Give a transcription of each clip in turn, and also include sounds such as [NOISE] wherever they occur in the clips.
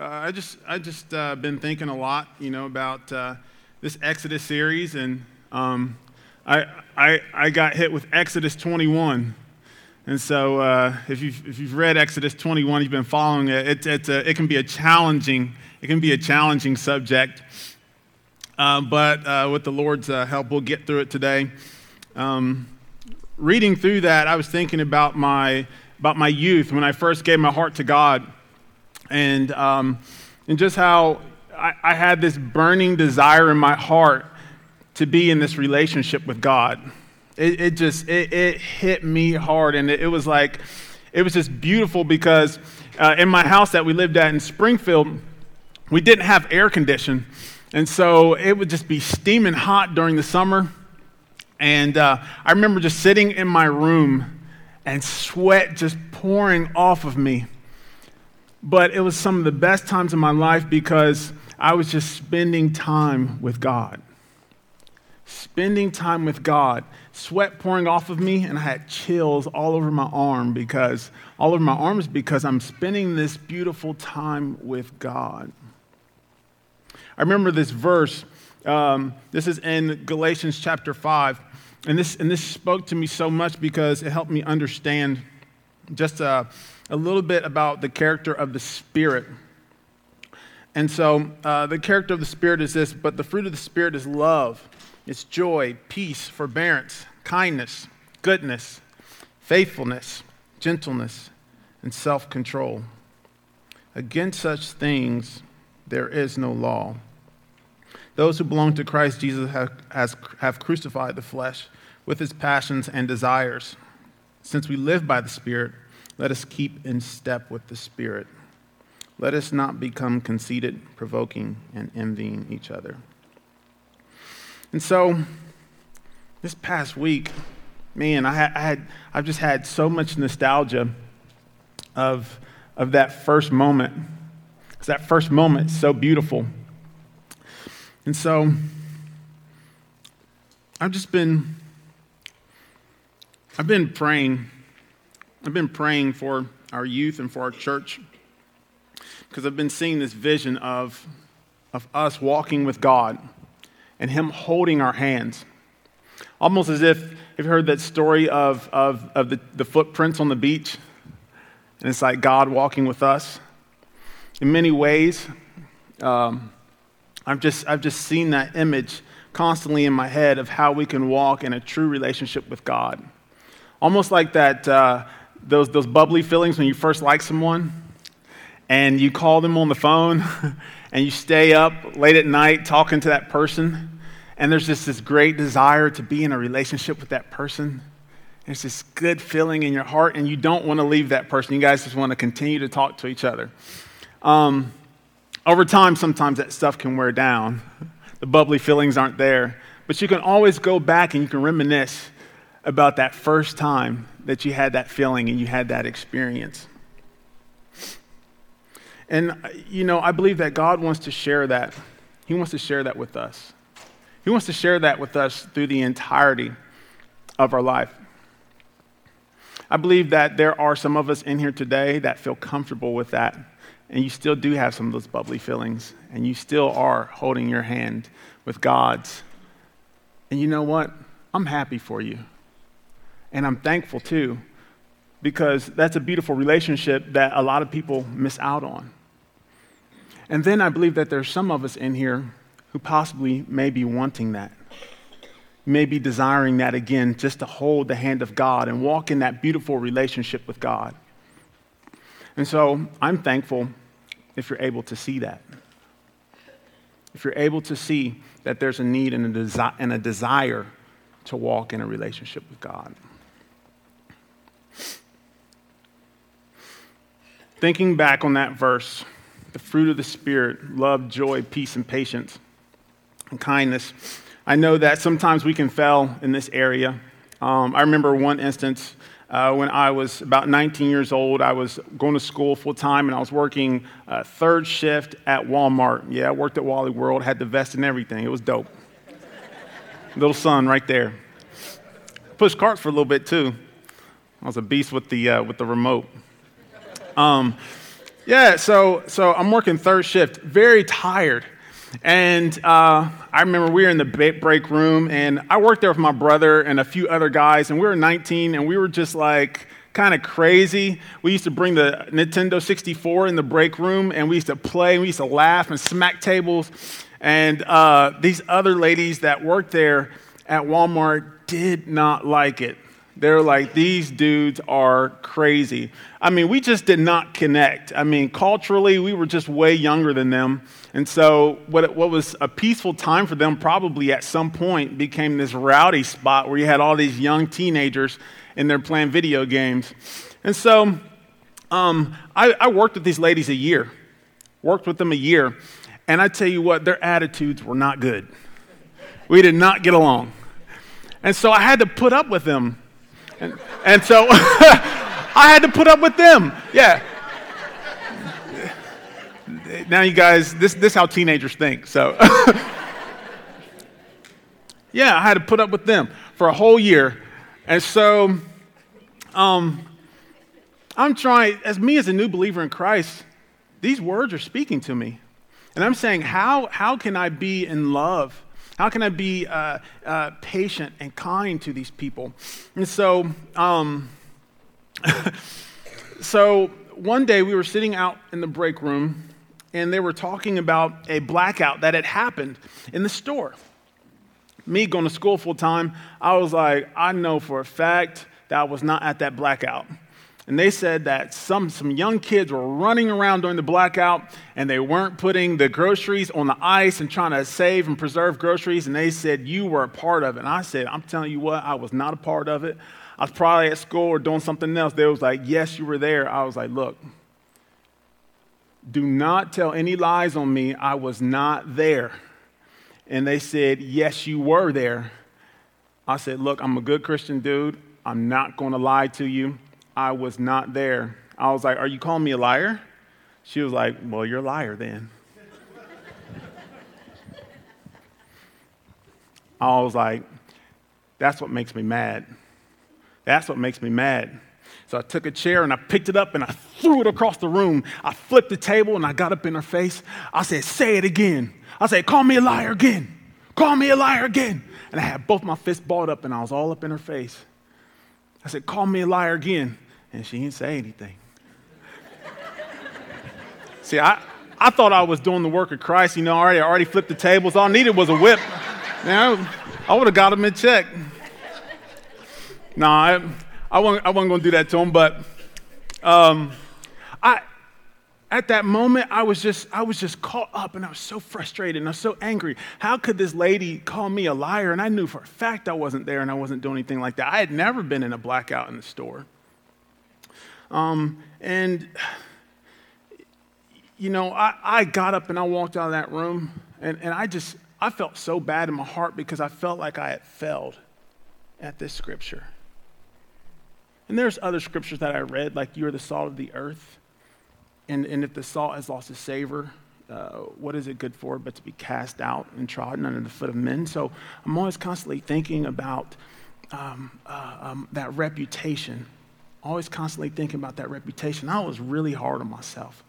Uh, I just I just uh, been thinking a lot, you know, about uh, this Exodus series, and um, I, I I got hit with Exodus 21, and so uh, if you've if you've read Exodus 21, you've been following it. It it's a, it can be a challenging it can be a challenging subject, uh, but uh, with the Lord's help, we'll get through it today. Um, reading through that, I was thinking about my about my youth when I first gave my heart to God and, um, and just how I, I had this burning desire in my heart to be in this relationship with God. It, it just, it, it, hit me hard. And it, it, was like, it was just beautiful because uh, in my house that we lived at in Springfield, we didn't have air condition. And so it would just be steaming hot during the summer. And uh, I remember just sitting in my room and sweat just pouring off of me. But it was some of the best times of my life because I was just spending time with God. Spending time with God. Sweat pouring off of me, and I had chills all over my arm because, all over my arms because I'm spending this beautiful time with God. I remember this verse. Um, this is in Galatians chapter 5. And this, and this spoke to me so much because it helped me understand just a, a little bit about the character of the Spirit. And so uh, the character of the Spirit is this, but the fruit of the Spirit is love, it's joy, peace, forbearance, kindness, goodness, faithfulness, gentleness, and self control. Against such things there is no law. Those who belong to Christ Jesus have, has, have crucified the flesh with its passions and desires. Since we live by the Spirit, let us keep in step with the Spirit. Let us not become conceited, provoking, and envying each other. And so, this past week, man, I had, I had I've just had so much nostalgia of, of that first moment. Because that first moment is so beautiful. And so, I've just been, I've been praying. I've been praying for our youth and for our church because I've been seeing this vision of, of us walking with God and Him holding our hands. Almost as if you've heard that story of, of, of the, the footprints on the beach, and it's like God walking with us. In many ways, um, I've just, I've just seen that image constantly in my head of how we can walk in a true relationship with God. Almost like that, uh, those, those bubbly feelings when you first like someone and you call them on the phone [LAUGHS] and you stay up late at night talking to that person. And there's just this great desire to be in a relationship with that person. There's this good feeling in your heart, and you don't want to leave that person. You guys just want to continue to talk to each other. Um, over time, sometimes that stuff can wear down. The bubbly feelings aren't there. But you can always go back and you can reminisce about that first time that you had that feeling and you had that experience. And, you know, I believe that God wants to share that. He wants to share that with us. He wants to share that with us through the entirety of our life. I believe that there are some of us in here today that feel comfortable with that and you still do have some of those bubbly feelings, and you still are holding your hand with God's. And you know what? I'm happy for you. And I'm thankful too, because that's a beautiful relationship that a lot of people miss out on. And then I believe that there's some of us in here who possibly may be wanting that, may be desiring that again, just to hold the hand of God and walk in that beautiful relationship with God. And so I'm thankful if you're able to see that. If you're able to see that there's a need and a, desi- and a desire to walk in a relationship with God. Thinking back on that verse, the fruit of the Spirit love, joy, peace, and patience, and kindness. I know that sometimes we can fail in this area. Um, I remember one instance uh, when I was about 19 years old. I was going to school full time and I was working uh, third shift at Walmart. Yeah, I worked at Wally World, had the vest and everything. It was dope. little son right there. Pushed carts for a little bit too. I was a beast with the, uh, with the remote. Um, Yeah, so so I'm working third shift, very tired, and uh, I remember we were in the break room, and I worked there with my brother and a few other guys, and we were 19, and we were just like kind of crazy. We used to bring the Nintendo 64 in the break room, and we used to play, and we used to laugh and smack tables. And uh, these other ladies that worked there at Walmart did not like it. They're like, these dudes are crazy. I mean, we just did not connect. I mean, culturally, we were just way younger than them. And so, what, what was a peaceful time for them probably at some point became this rowdy spot where you had all these young teenagers and they're playing video games. And so, um, I, I worked with these ladies a year, worked with them a year. And I tell you what, their attitudes were not good. We did not get along. And so I had to put up with them. And, and so [LAUGHS] I had to put up with them. Yeah. Now, you guys, this, this is how teenagers think. So, [LAUGHS] yeah, I had to put up with them for a whole year. And so, um, I'm trying, as me as a new believer in Christ, these words are speaking to me. And I'm saying, how, how can I be in love? How can I be uh, uh, patient and kind to these people? And so, um, [LAUGHS] so one day we were sitting out in the break room and they were talking about a blackout that had happened in the store. Me going to school full time, I was like, I know for a fact that I was not at that blackout and they said that some, some young kids were running around during the blackout and they weren't putting the groceries on the ice and trying to save and preserve groceries. And they said, You were a part of it. And I said, I'm telling you what, I was not a part of it. I was probably at school or doing something else. They was like, Yes, you were there. I was like, Look, do not tell any lies on me. I was not there. And they said, Yes, you were there. I said, Look, I'm a good Christian dude. I'm not going to lie to you. I was not there. I was like, Are you calling me a liar? She was like, Well, you're a liar then. I was like, That's what makes me mad. That's what makes me mad. So I took a chair and I picked it up and I threw it across the room. I flipped the table and I got up in her face. I said, Say it again. I said, Call me a liar again. Call me a liar again. And I had both my fists balled up and I was all up in her face. I said, Call me a liar again. And she didn't say anything. [LAUGHS] See, I, I thought I was doing the work of Christ. You know, I already, I already flipped the tables. All I needed was a whip. Now, I, would have got him in check. No, I, I wasn't, I wasn't going to do that to him, but um, I, at that moment, I was just, I was just caught up and I was so frustrated and I was so angry. How could this lady call me a liar? And I knew for a fact I wasn't there and I wasn't doing anything like that. I had never been in a blackout in the store. Um, and, you know, I, I got up and I walked out of that room and, and I just, I felt so bad in my heart because I felt like I had failed at this scripture. And there's other scriptures that I read, like, you are the salt of the earth. And, and if the salt has lost its savor, uh, what is it good for but to be cast out and trodden under the foot of men? So I'm always constantly thinking about um, uh, um, that reputation, always constantly thinking about that reputation. I was really hard on myself.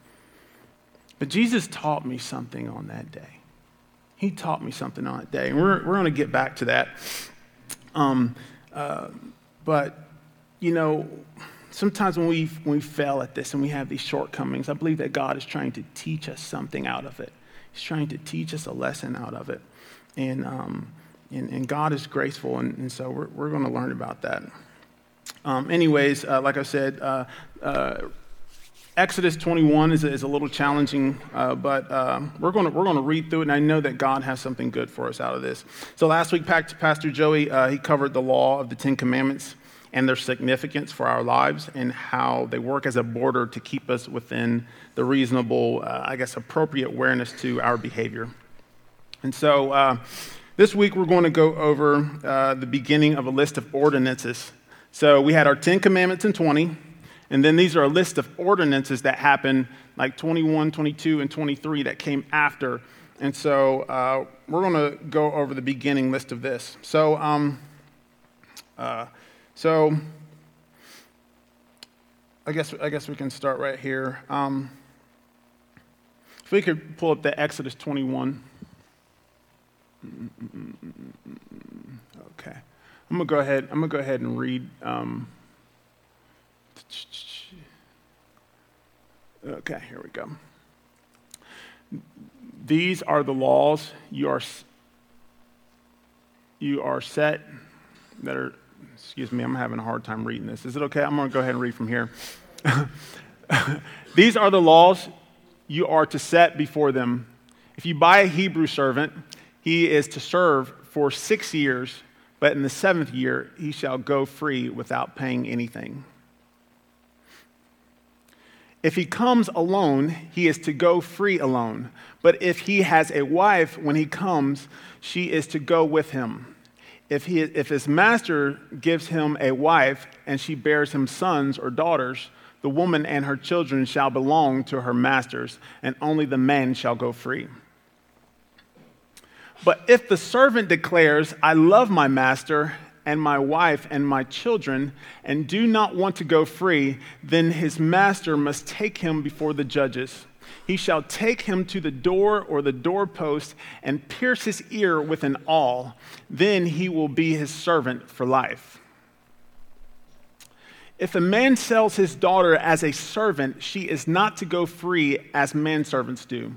But Jesus taught me something on that day. He taught me something on that day. And we're, we're going to get back to that. Um, uh, but, you know, sometimes when we, when we fail at this and we have these shortcomings, I believe that God is trying to teach us something out of it. He's trying to teach us a lesson out of it. And, um, and, and, God is graceful, and, and so we're, we're going to learn about that. Um, anyways, uh, like I said, uh, uh, Exodus 21 is a, is a little challenging, uh, but uh, we're going we're to read through it, and I know that God has something good for us out of this. So last week, Pastor Joey, uh, he covered the law of the Ten Commandments and their significance for our lives and how they work as a border to keep us within the reasonable, uh, I guess, appropriate awareness to our behavior. And so uh, this week we're going to go over uh, the beginning of a list of ordinances. So we had our 10 commandments in 20, and then these are a list of ordinances that happen like 21, 22, and 23 that came after. And so uh, we're going to go over the beginning list of this. So, um, uh, so I guess, I guess we can start right here. Um, If we could pull up the Exodus 21. Okay. I'm gonna go ahead. I'm gonna go ahead and read. Um, okay, here we go. These are the laws you are you are set that are. Excuse me, I'm having a hard time reading this. Is it okay? I'm gonna go ahead and read from here. [LAUGHS] These are the laws you are to set before them. If you buy a Hebrew servant, he is to serve for six years, but in the seventh year he shall go free without paying anything. If he comes alone, he is to go free alone. But if he has a wife when he comes, she is to go with him. If, he, if his master gives him a wife and she bears him sons or daughters, the woman and her children shall belong to her masters, and only the man shall go free. But if the servant declares, I love my master and my wife and my children, and do not want to go free, then his master must take him before the judges. He shall take him to the door or the doorpost and pierce his ear with an awl. Then he will be his servant for life. If a man sells his daughter as a servant, she is not to go free as manservants do.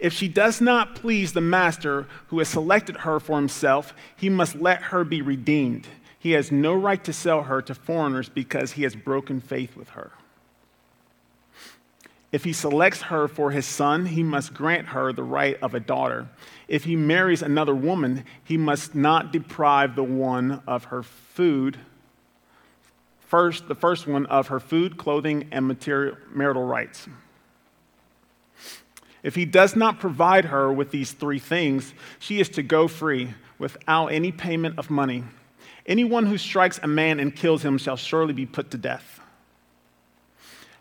If she does not please the master who has selected her for himself, he must let her be redeemed. He has no right to sell her to foreigners because he has broken faith with her. If he selects her for his son, he must grant her the right of a daughter. If he marries another woman, he must not deprive the one of her food First, the first one of her food, clothing, and material, marital rights. If he does not provide her with these three things, she is to go free without any payment of money. Anyone who strikes a man and kills him shall surely be put to death.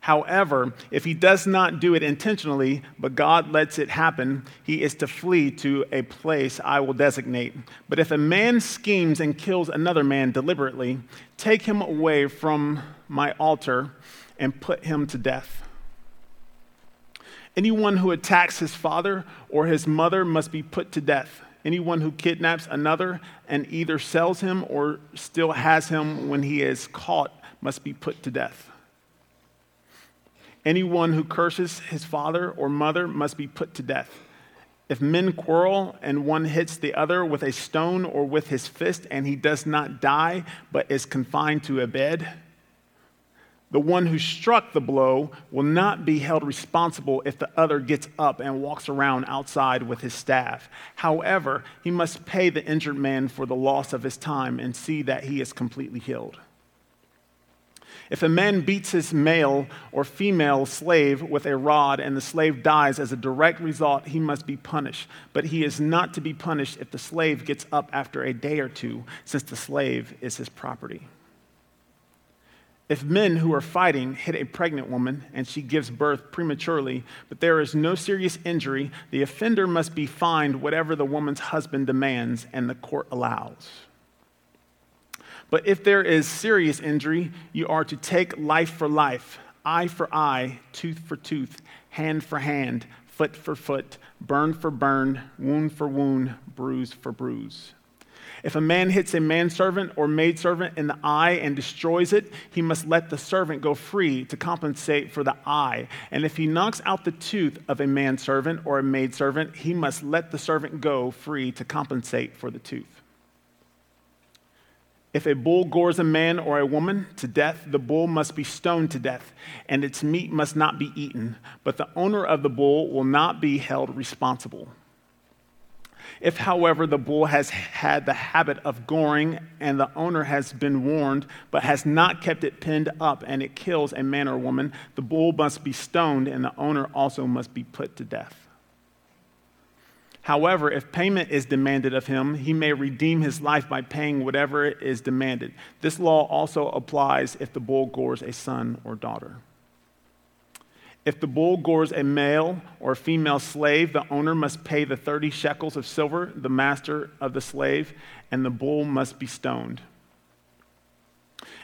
However, if he does not do it intentionally, but God lets it happen, he is to flee to a place I will designate. But if a man schemes and kills another man deliberately, take him away from my altar and put him to death. Anyone who attacks his father or his mother must be put to death. Anyone who kidnaps another and either sells him or still has him when he is caught must be put to death. Anyone who curses his father or mother must be put to death. If men quarrel and one hits the other with a stone or with his fist and he does not die but is confined to a bed, the one who struck the blow will not be held responsible if the other gets up and walks around outside with his staff. However, he must pay the injured man for the loss of his time and see that he is completely healed. If a man beats his male or female slave with a rod and the slave dies as a direct result, he must be punished. But he is not to be punished if the slave gets up after a day or two, since the slave is his property. If men who are fighting hit a pregnant woman and she gives birth prematurely, but there is no serious injury, the offender must be fined whatever the woman's husband demands and the court allows. But if there is serious injury, you are to take life for life, eye for eye, tooth for tooth, hand for hand, foot for foot, burn for burn, wound for wound, bruise for bruise. If a man hits a manservant or maidservant in the eye and destroys it, he must let the servant go free to compensate for the eye. And if he knocks out the tooth of a manservant or a maidservant, he must let the servant go free to compensate for the tooth. If a bull gores a man or a woman to death, the bull must be stoned to death, and its meat must not be eaten, but the owner of the bull will not be held responsible. If, however, the bull has had the habit of goring and the owner has been warned but has not kept it pinned up and it kills a man or woman, the bull must be stoned and the owner also must be put to death. However, if payment is demanded of him, he may redeem his life by paying whatever is demanded. This law also applies if the bull gores a son or daughter. If the bull gores a male or female slave, the owner must pay the 30 shekels of silver, the master of the slave, and the bull must be stoned.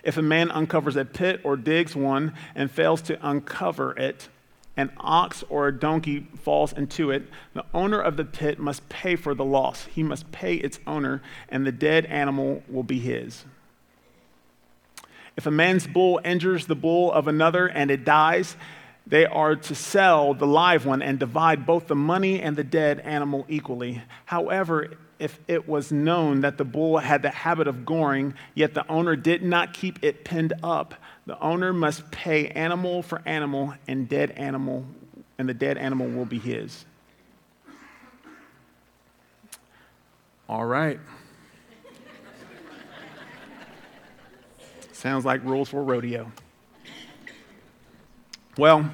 If a man uncovers a pit or digs one and fails to uncover it, an ox or a donkey falls into it, the owner of the pit must pay for the loss. He must pay its owner, and the dead animal will be his. If a man's bull injures the bull of another and it dies, they are to sell the live one and divide both the money and the dead animal equally. However, if it was known that the bull had the habit of goring, yet the owner did not keep it pinned up, the owner must pay animal for animal and dead animal, and the dead animal will be his. All right. Sounds like rules for rodeo. Well,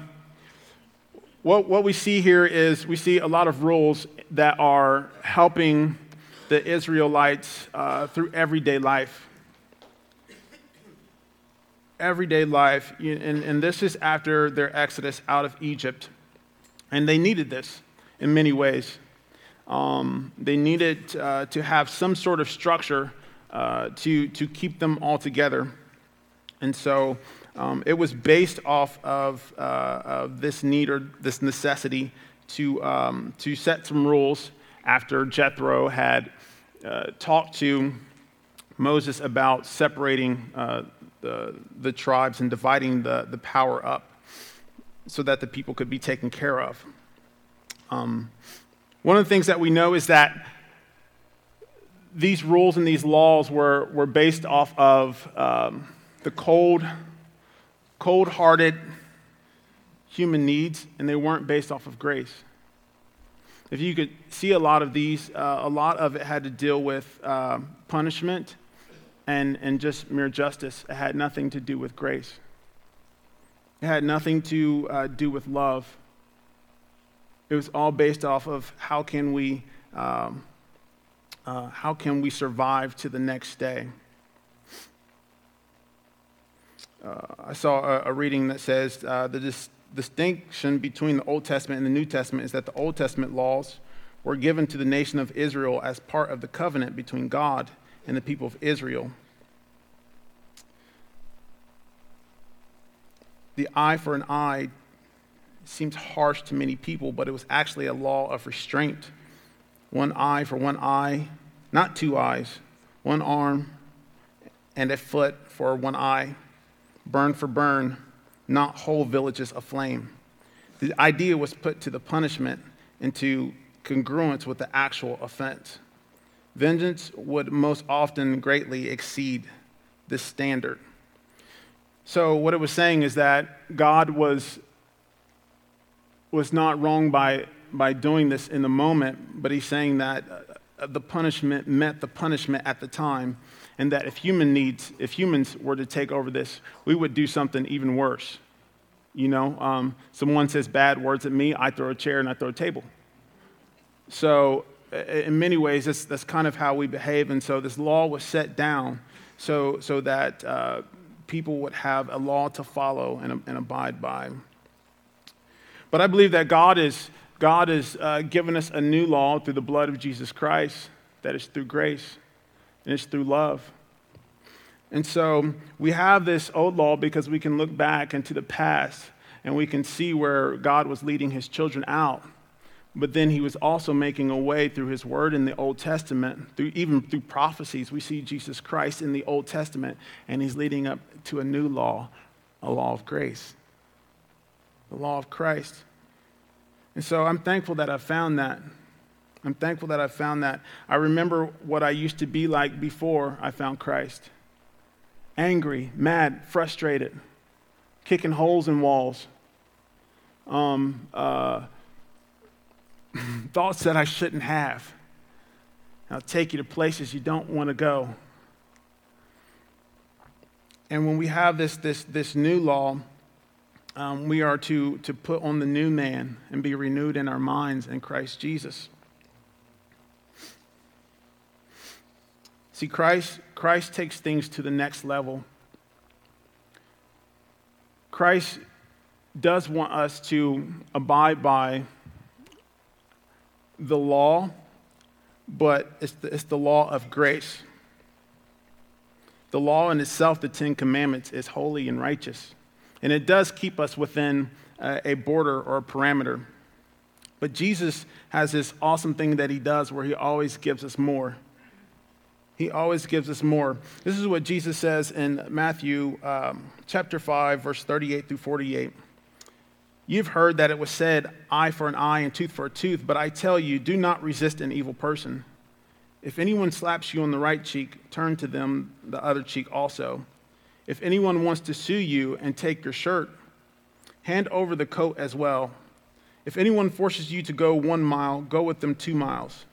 what, what we see here is we see a lot of rules that are helping the Israelites uh, through everyday life. Everyday life, and, and this is after their exodus out of Egypt. And they needed this in many ways. Um, they needed uh, to have some sort of structure uh, to, to keep them all together. And so um, it was based off of, uh, of, this need or this necessity to, um, to set some rules after Jethro had uh, talked to Moses about separating uh, the, the tribes and dividing the, the power up so that the people could be taken care of. Um, one of the things that we know is that these rules and these laws were, were based off of um, the cold cold hearted human needs, and they weren't based off of grace. If you could see a lot of these, uh, a lot of it had to deal with uh, punishment and, and just mere justice. It had nothing to do with grace, it had nothing to uh, do with love. It was all based off of how can we, um, uh, how can we survive to the next day. Uh, I saw a, a, reading that says uh, the dis- distinction between the Old Testament and the New Testament is that the Old Testament laws were given to the nation of Israel as part of the covenant between God and the people of Israel. The eye for an eye seems harsh to many people, but it was actually a law of restraint. One eye for one eye, not two eyes, one arm and a foot for one eye burn for burn, not whole villages aflame. The idea was put to the punishment into congruence with the actual offense. Vengeance would most often greatly exceed this standard. So, what it was saying is that God was, was not wrong by, by doing this in the moment, but he's saying that uh, the punishment met the punishment at the time and that if human needs, if humans were to take over this, we would do something even worse. You know, um, someone says bad words at me, I throw a chair and I throw a table. So, in many ways, that's, that's kind of how we behave. And so, this law was set down so, so that uh, people would have a law to follow and, and, abide by. But I believe that God is, God has uh, given us a new law through the blood of Jesus Christ, that is through grace and it's through love. And so we have this old law because we can look back into the past and we can see where God was leading his children out. But then he was also making a way through his word in the Old Testament, through, even through prophecies. We see Jesus Christ in the Old Testament, and he's leading up to a new law, a law of grace, the law of Christ. And so I'm thankful that I found that. I'm thankful that I found that. I remember what I used to be like before I found Christ angry, mad, frustrated, kicking holes in walls, um, uh, [LAUGHS] thoughts that I shouldn't have. I'll take you to places you don't want to go. And when we have this, this, this new law, um, we are to, to put on the new man and be renewed in our minds in Christ Jesus. See, Christ, Christ takes things to the next level. Christ does want us to abide by the law, but it's the, it's the law of grace. The law in itself, the Ten Commandments, is holy and righteous. And it does keep us within a border or a parameter. But Jesus has this awesome thing that he does where he always gives us more. He always gives us more. This is what Jesus says in Matthew um, chapter 5, verse 38 through 48. You've heard that it was said, eye for an eye and tooth for a tooth, but I tell you, do not resist an evil person. If anyone slaps you on the right cheek, turn to them the other cheek also. If anyone wants to sue you and take your shirt, hand over the coat as well. If anyone forces you to go one mile, go with them two miles.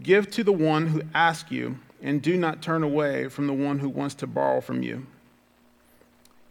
Give to the one who asks you, and do not turn away from the one who wants to borrow from you.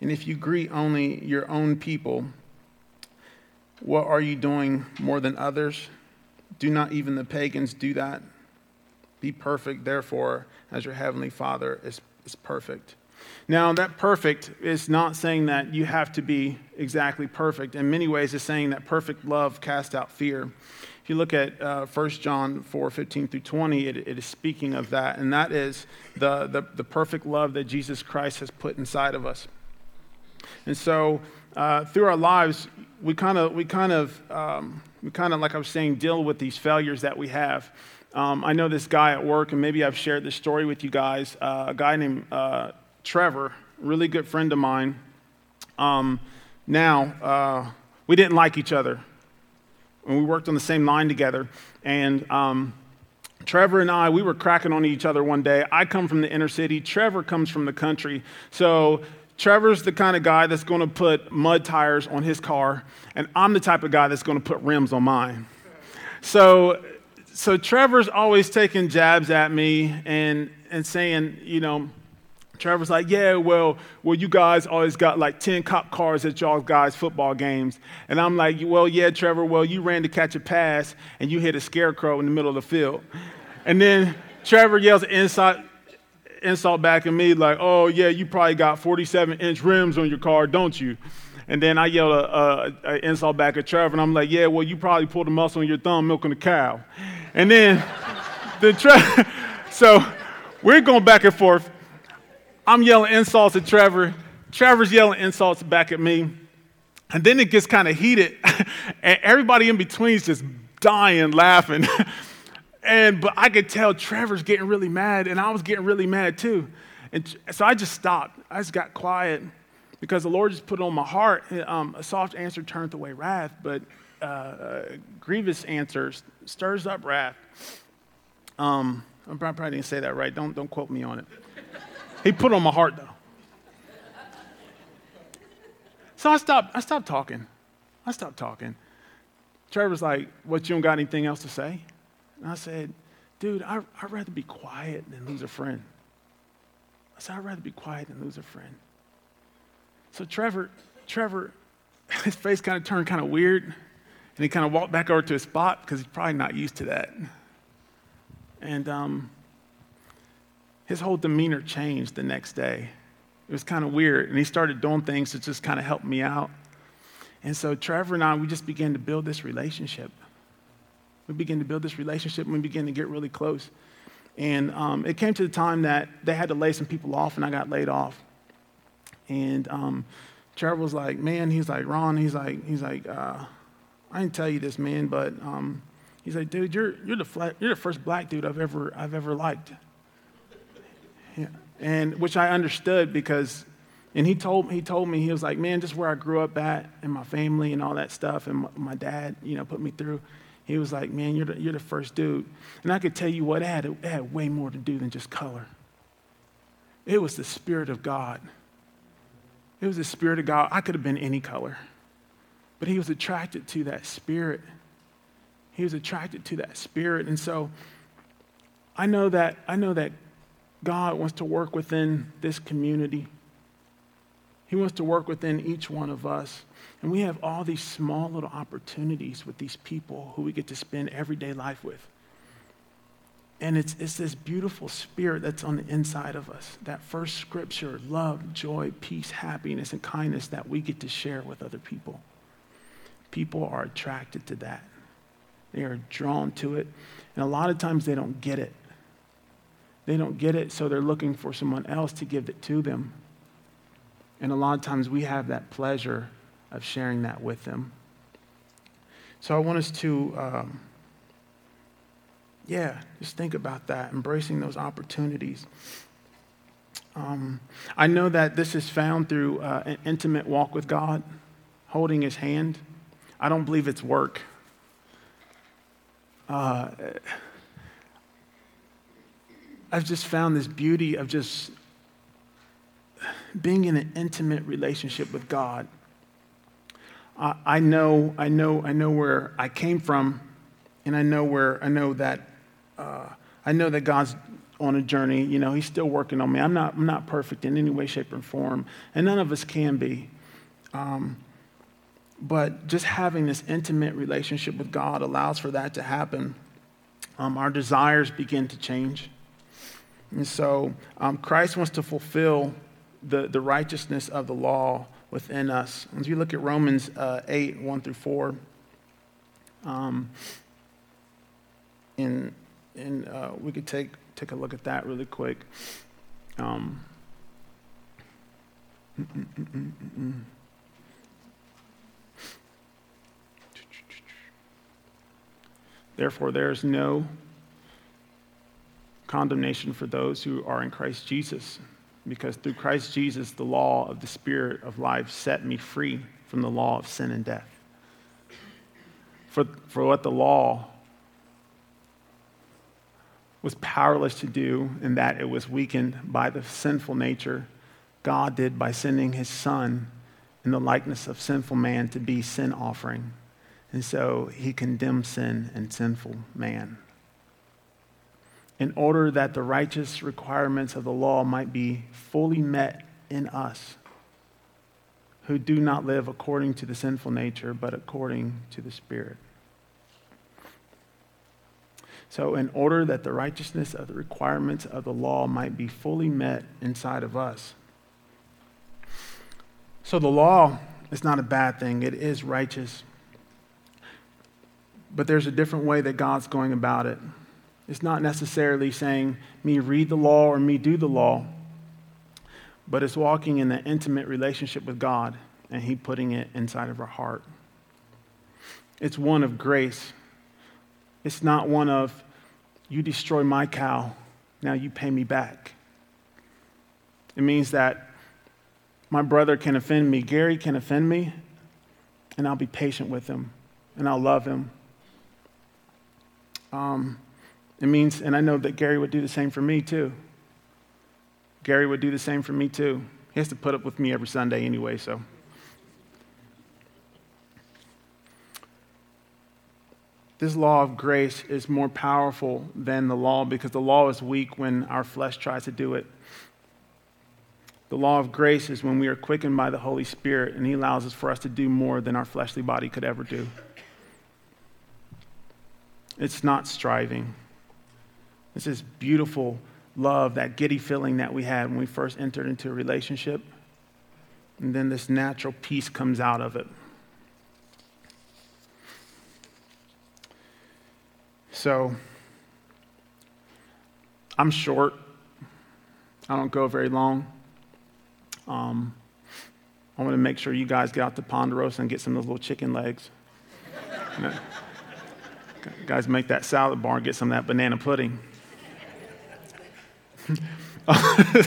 And if you greet only your own people, what are you doing more than others? Do not even the pagans do that? Be perfect, therefore, as your heavenly Father is, is perfect. Now, that perfect is not saying that you have to be exactly perfect. In many ways, it's saying that perfect love casts out fear. If you look at uh, 1 John 4 15 through 20, it, it is speaking of that, and that is the, the, the perfect love that Jesus Christ has put inside of us. And so, uh, through our lives, we kind of, we kind of, um, we kind of, like I was saying, deal with these failures that we have. Um, I know this guy at work, and maybe I've shared this story with you guys. Uh, a guy named uh, Trevor, really good friend of mine. Um, now, uh, we didn't like each other when we worked on the same line together. And um, Trevor and I, we were cracking on each other one day. I come from the inner city, Trevor comes from the country. So Trevor's the kind of guy that's going to put mud tires on his car, and I'm the type of guy that's going to put rims on mine. So, so Trevor's always taking jabs at me and, and saying, you know, Trevor's like, yeah, well, well, you guys always got like 10 cop cars at y'all guys' football games. And I'm like, well, yeah, Trevor, well, you ran to catch a pass and you hit a scarecrow in the middle of the field. And then Trevor yells inside, insult back at me like, oh, yeah, you probably got 47 inch rims on your car, don't you? And then I yelled an insult back at Trevor, and I'm like, yeah, well, you probably pulled a muscle on your thumb milking a cow. And then, the Tre- [LAUGHS] so we're going back and forth. I'm yelling insults at Trevor. Trevor's yelling insults back at me. And then it gets kind of heated, [LAUGHS] and everybody in between is just dying laughing. [LAUGHS] And but I could tell Trevor's getting really mad, and I was getting really mad too. And so I just stopped. I just got quiet because the Lord just put it on my heart. Um, a soft answer turneth away wrath, but uh, grievous answer stirs up wrath. Um, I probably didn't say that right. Don't, don't quote me on it. he put it on my heart though. So I stopped, I stopped talking. I stopped talking. Trevor's like, What, you don't got anything else to say? And I said, dude, I, would rather be quiet than lose a friend. I said, I'd rather be quiet than lose a friend. So Trevor, Trevor, [LAUGHS] his face kind of turned kind of weird, and he kind of walked back over to his spot because he's probably not used to that. And um, his whole demeanor changed the next day. It was kind of weird, and he started doing things to just kind of help me out. And so Trevor and I, we just began to build this relationship. We began to build this relationship and we began to get really close. And um, it came to the time that they had to lay some people off, and I got laid off. And um, Trevor was like, "Man," he's like, "Ron," he's like, he's like, uh, "I didn't tell you this, man, but um, he's like, dude, you're you're the flat, you're the first black dude I've ever I've ever liked." Yeah. And which I understood because, and he told he told me he was like, "Man, just where I grew up at, and my family and all that stuff, and my, my dad, you know, put me through." He was like, Man, you're the, you're the first dude. And I could tell you what, it had, it had way more to do than just color. It was the Spirit of God. It was the Spirit of God. I could have been any color, but he was attracted to that Spirit. He was attracted to that Spirit. And so I know that, I know that God wants to work within this community. He wants to work within each one of us. And we have all these small little opportunities with these people who we get to spend everyday life with. And it's, it's this beautiful spirit that's on the inside of us. That first scripture love, joy, peace, happiness, and kindness that we get to share with other people. People are attracted to that, they are drawn to it. And a lot of times they don't get it. They don't get it, so they're looking for someone else to give it to them. And a lot of times we have that pleasure of sharing that with them. So I want us to. Um, yeah, just think about that, embracing those opportunities. Um, I know that this is found through uh, an intimate walk with God, holding His hand. I don't believe it's work. Uh, I've just found this beauty of just being in an intimate relationship with God. I, I know, I know, I know where I came from, and I know where I know that uh, I know that God's on a journey. You know, He's still working on me. I'm not, I'm not perfect in any way, shape, or form, and none of us can be. Um, but just having this intimate relationship with God allows for that to happen. Um, our desires begin to change. And so um, Christ wants to fulfill the, the righteousness of the law within us. As we look at Romans uh, 8, 1 through 4, um, in and uh, we could take take a look at that really quick. Um, Therefore, there is no condemnation for those who are in Christ Jesus, because through Christ Jesus, the law of the Spirit of life set me free from the law of sin and death. For, for what the law was powerless to do, in that it was weakened by the sinful nature, God did by sending his Son in the likeness of sinful man to be sin offering. And so he condemned sin and sinful man. In order that the righteous requirements of the law might be fully met in us, who do not live according to the sinful nature, but according to the Spirit. So, in order that the righteousness of the requirements of the law might be fully met inside of us. So, the law is not a bad thing, it is righteous. But there's a different way that God's going about it. It's not necessarily saying, me read the law or me do the law, but it's walking in an intimate relationship with God and He putting it inside of our heart. It's one of grace it's not one of, you destroy my cow, now you pay me back. It means that my brother can offend me, Gary can offend me, and I'll be patient with him and I'll love him. Um, it means, and I know that Gary would do the same for me too. Gary would do the same for me too. He has to put up with me every Sunday anyway, so. this law of grace is more powerful than the law because the law is weak when our flesh tries to do it. The law of grace is when we are quickened by the Holy Spirit and He allows us for us to do more than our fleshly body could ever do. It's not striving. It's this beautiful love, that giddy feeling that we had when we first entered into a relationship. And then this natural peace comes out of it. So I'm short. I don't go very long. Um, I want to make sure you guys get out to Ponderosa and get some of those little chicken legs. you [LAUGHS] guys, make that salad bar and get some of that banana pudding. [LAUGHS]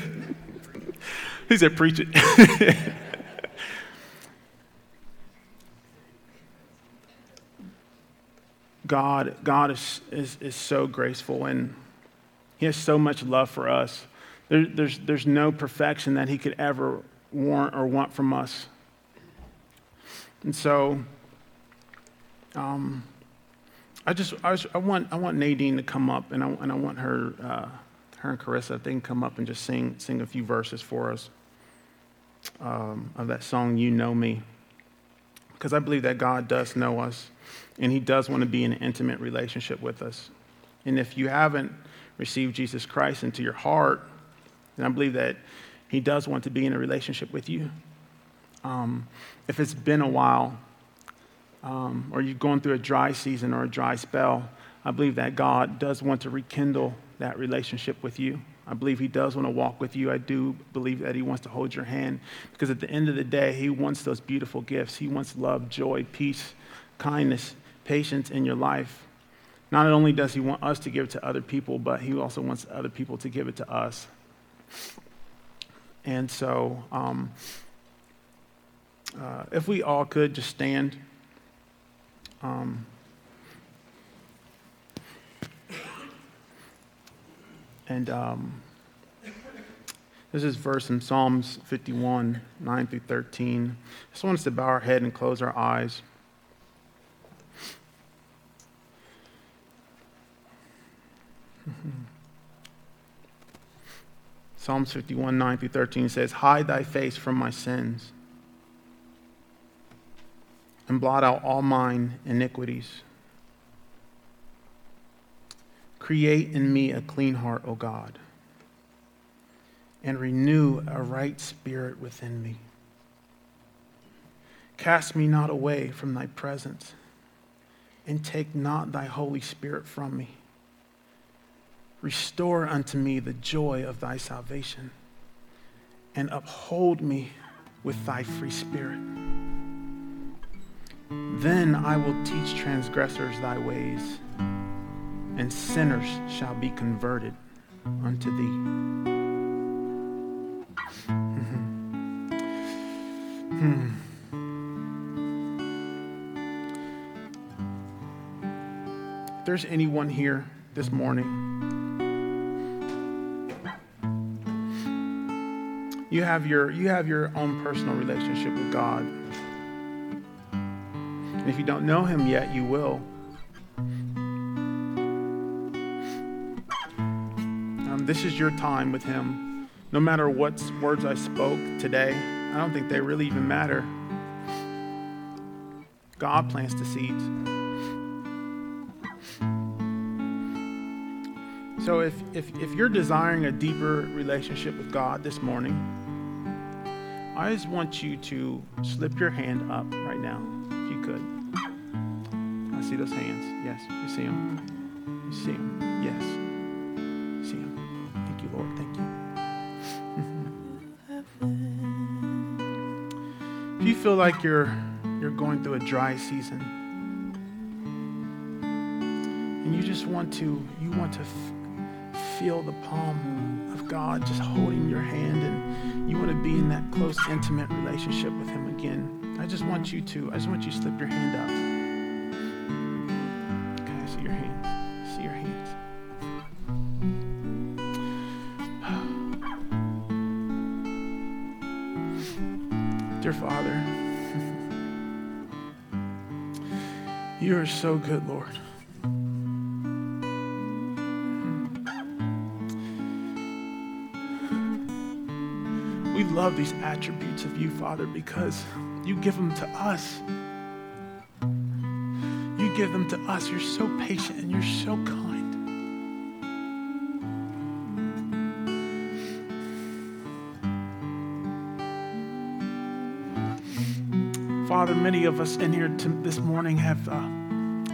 he said, preach it. [LAUGHS] God, God is, is, is so graceful and He has so much love for us. There, there's, there's no perfection that He could ever want or want from us. And so, um, I just, I, was, I, want, I want Nadine to come up and I, and I want her, uh, her and Carissa, if they can come up and just sing, sing a few verses for us. um, of that song, You Know Me, because I believe that God does know us and He does want to be in an intimate relationship with us. And if you haven't received Jesus Christ into your heart, then I believe that He does want to be in a relationship with you. Um, if it's been a while, um, or you're going through a dry season or a dry spell, I believe that God does want to rekindle that relationship with you. I believe He does want to walk with you. I do believe that He wants to hold your hand because at the end of the day, He wants those beautiful gifts. He wants love, joy, peace, kindness, patience in your life. Not only does He want us to give it to other people, but He also wants other people to give it to us. And so, um, uh, if we all could just stand. Um, and um, this is verse in Psalms 51, 9 through 13. I just want us to bow our head and close our eyes. [LAUGHS] Psalms 51, 9 through 13 says, Hide thy face from my sins and blot out all mine iniquities. Create in me a clean heart, O God, and renew a right spirit within me. Cast me not away from thy presence, and take not thy Holy Spirit from me. Restore unto me the joy of thy salvation, and uphold me with thy free spirit. Then I will teach transgressors thy ways, and sinners shall be converted unto thee. Mm-hmm. Hmm. If there's anyone here this morning, you have your, you have your own personal relationship with God. And if you don't know him yet, you will. This is your time with him. No matter what words I spoke today, I don't think they really even matter. God plants the seeds. So if, if, if you're desiring a deeper relationship with God this morning, I just want you to slip your hand up right now, if you could I see those hands. Yes, you see them. You see them. Yes. Feel like you're you're going through a dry season and you just want to you want to f- feel the palm of God just holding your hand and you want to be in that close intimate relationship with him again. I just want you to I just want you to slip your hand up. Your father. You are so good, Lord. We love these attributes of you, Father, because you give them to us. You give them to us. You're so patient and you're so kind. Father, many of us in here to, this morning have uh,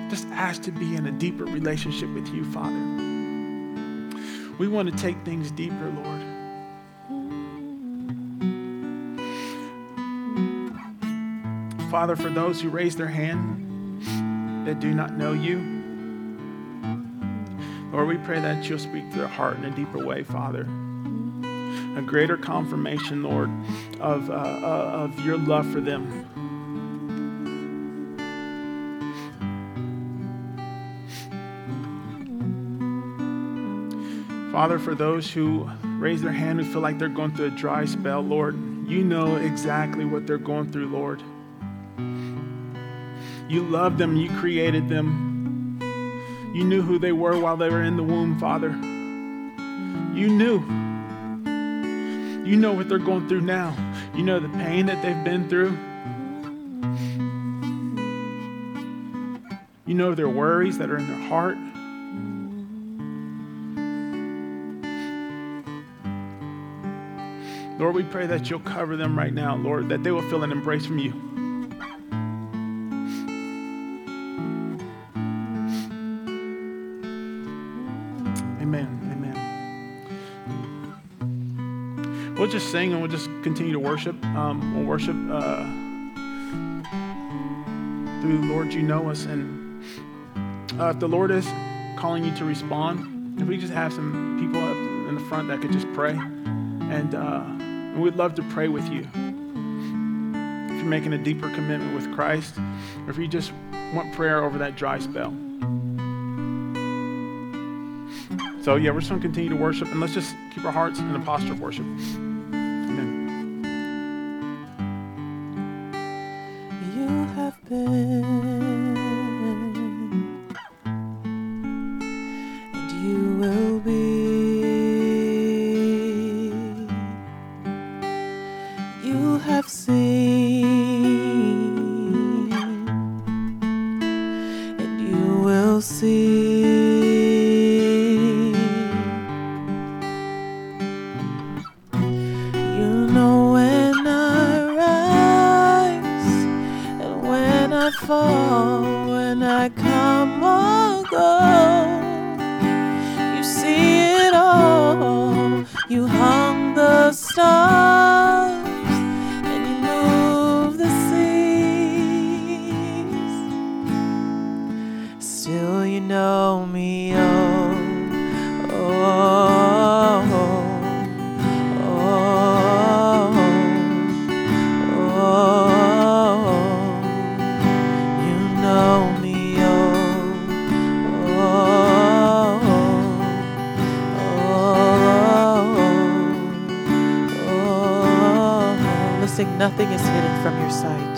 just asked to be in a deeper relationship with you, Father. We want to take things deeper, Lord. Father, for those who raise their hand that do not know you, Lord, we pray that you'll speak to their heart in a deeper way, Father. A greater confirmation, Lord, of, uh, uh, of your love for them. Father, for those who raise their hand who feel like they're going through a dry spell, Lord, you know exactly what they're going through, Lord. You loved them, you created them. You knew who they were while they were in the womb, Father. You knew. You know what they're going through now. You know the pain that they've been through. You know their worries that are in their heart. Lord, we pray that you'll cover them right now, Lord, that they will feel an embrace from you. Amen. Amen. We'll just sing and we'll just continue to worship. Um, we'll worship uh, through Lord, you know us. And uh, if the Lord is calling you to respond, if we just have some people up in the front that could just pray. And, uh, and we'd love to pray with you. If you're making a deeper commitment with Christ, or if you just want prayer over that dry spell. So, yeah, we're just going to continue to worship, and let's just keep our hearts in a posture of worship. From your sight.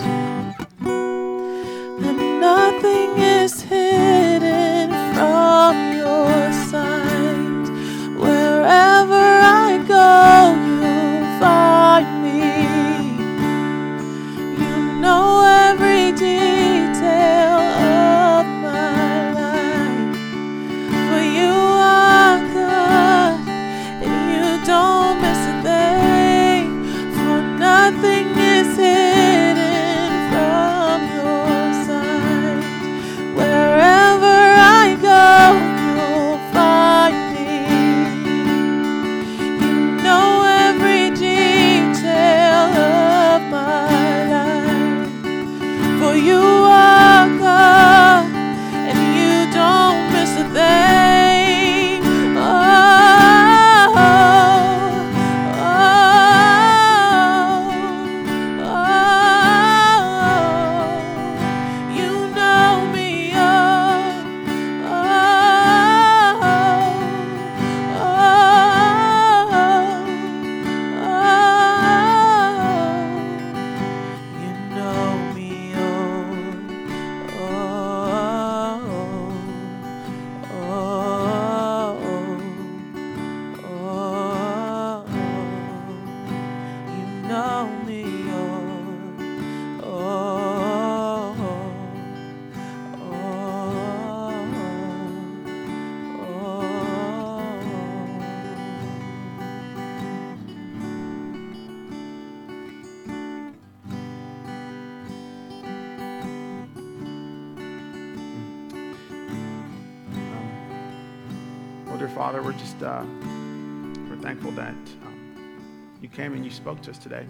Spoke to us today.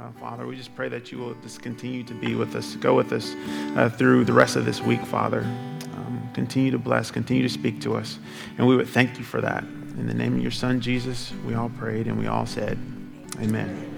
Uh, Father, we just pray that you will just continue to be with us, go with us uh, through the rest of this week, Father. Um, continue to bless, continue to speak to us, and we would thank you for that. In the name of your Son Jesus, we all prayed and we all said, Amen.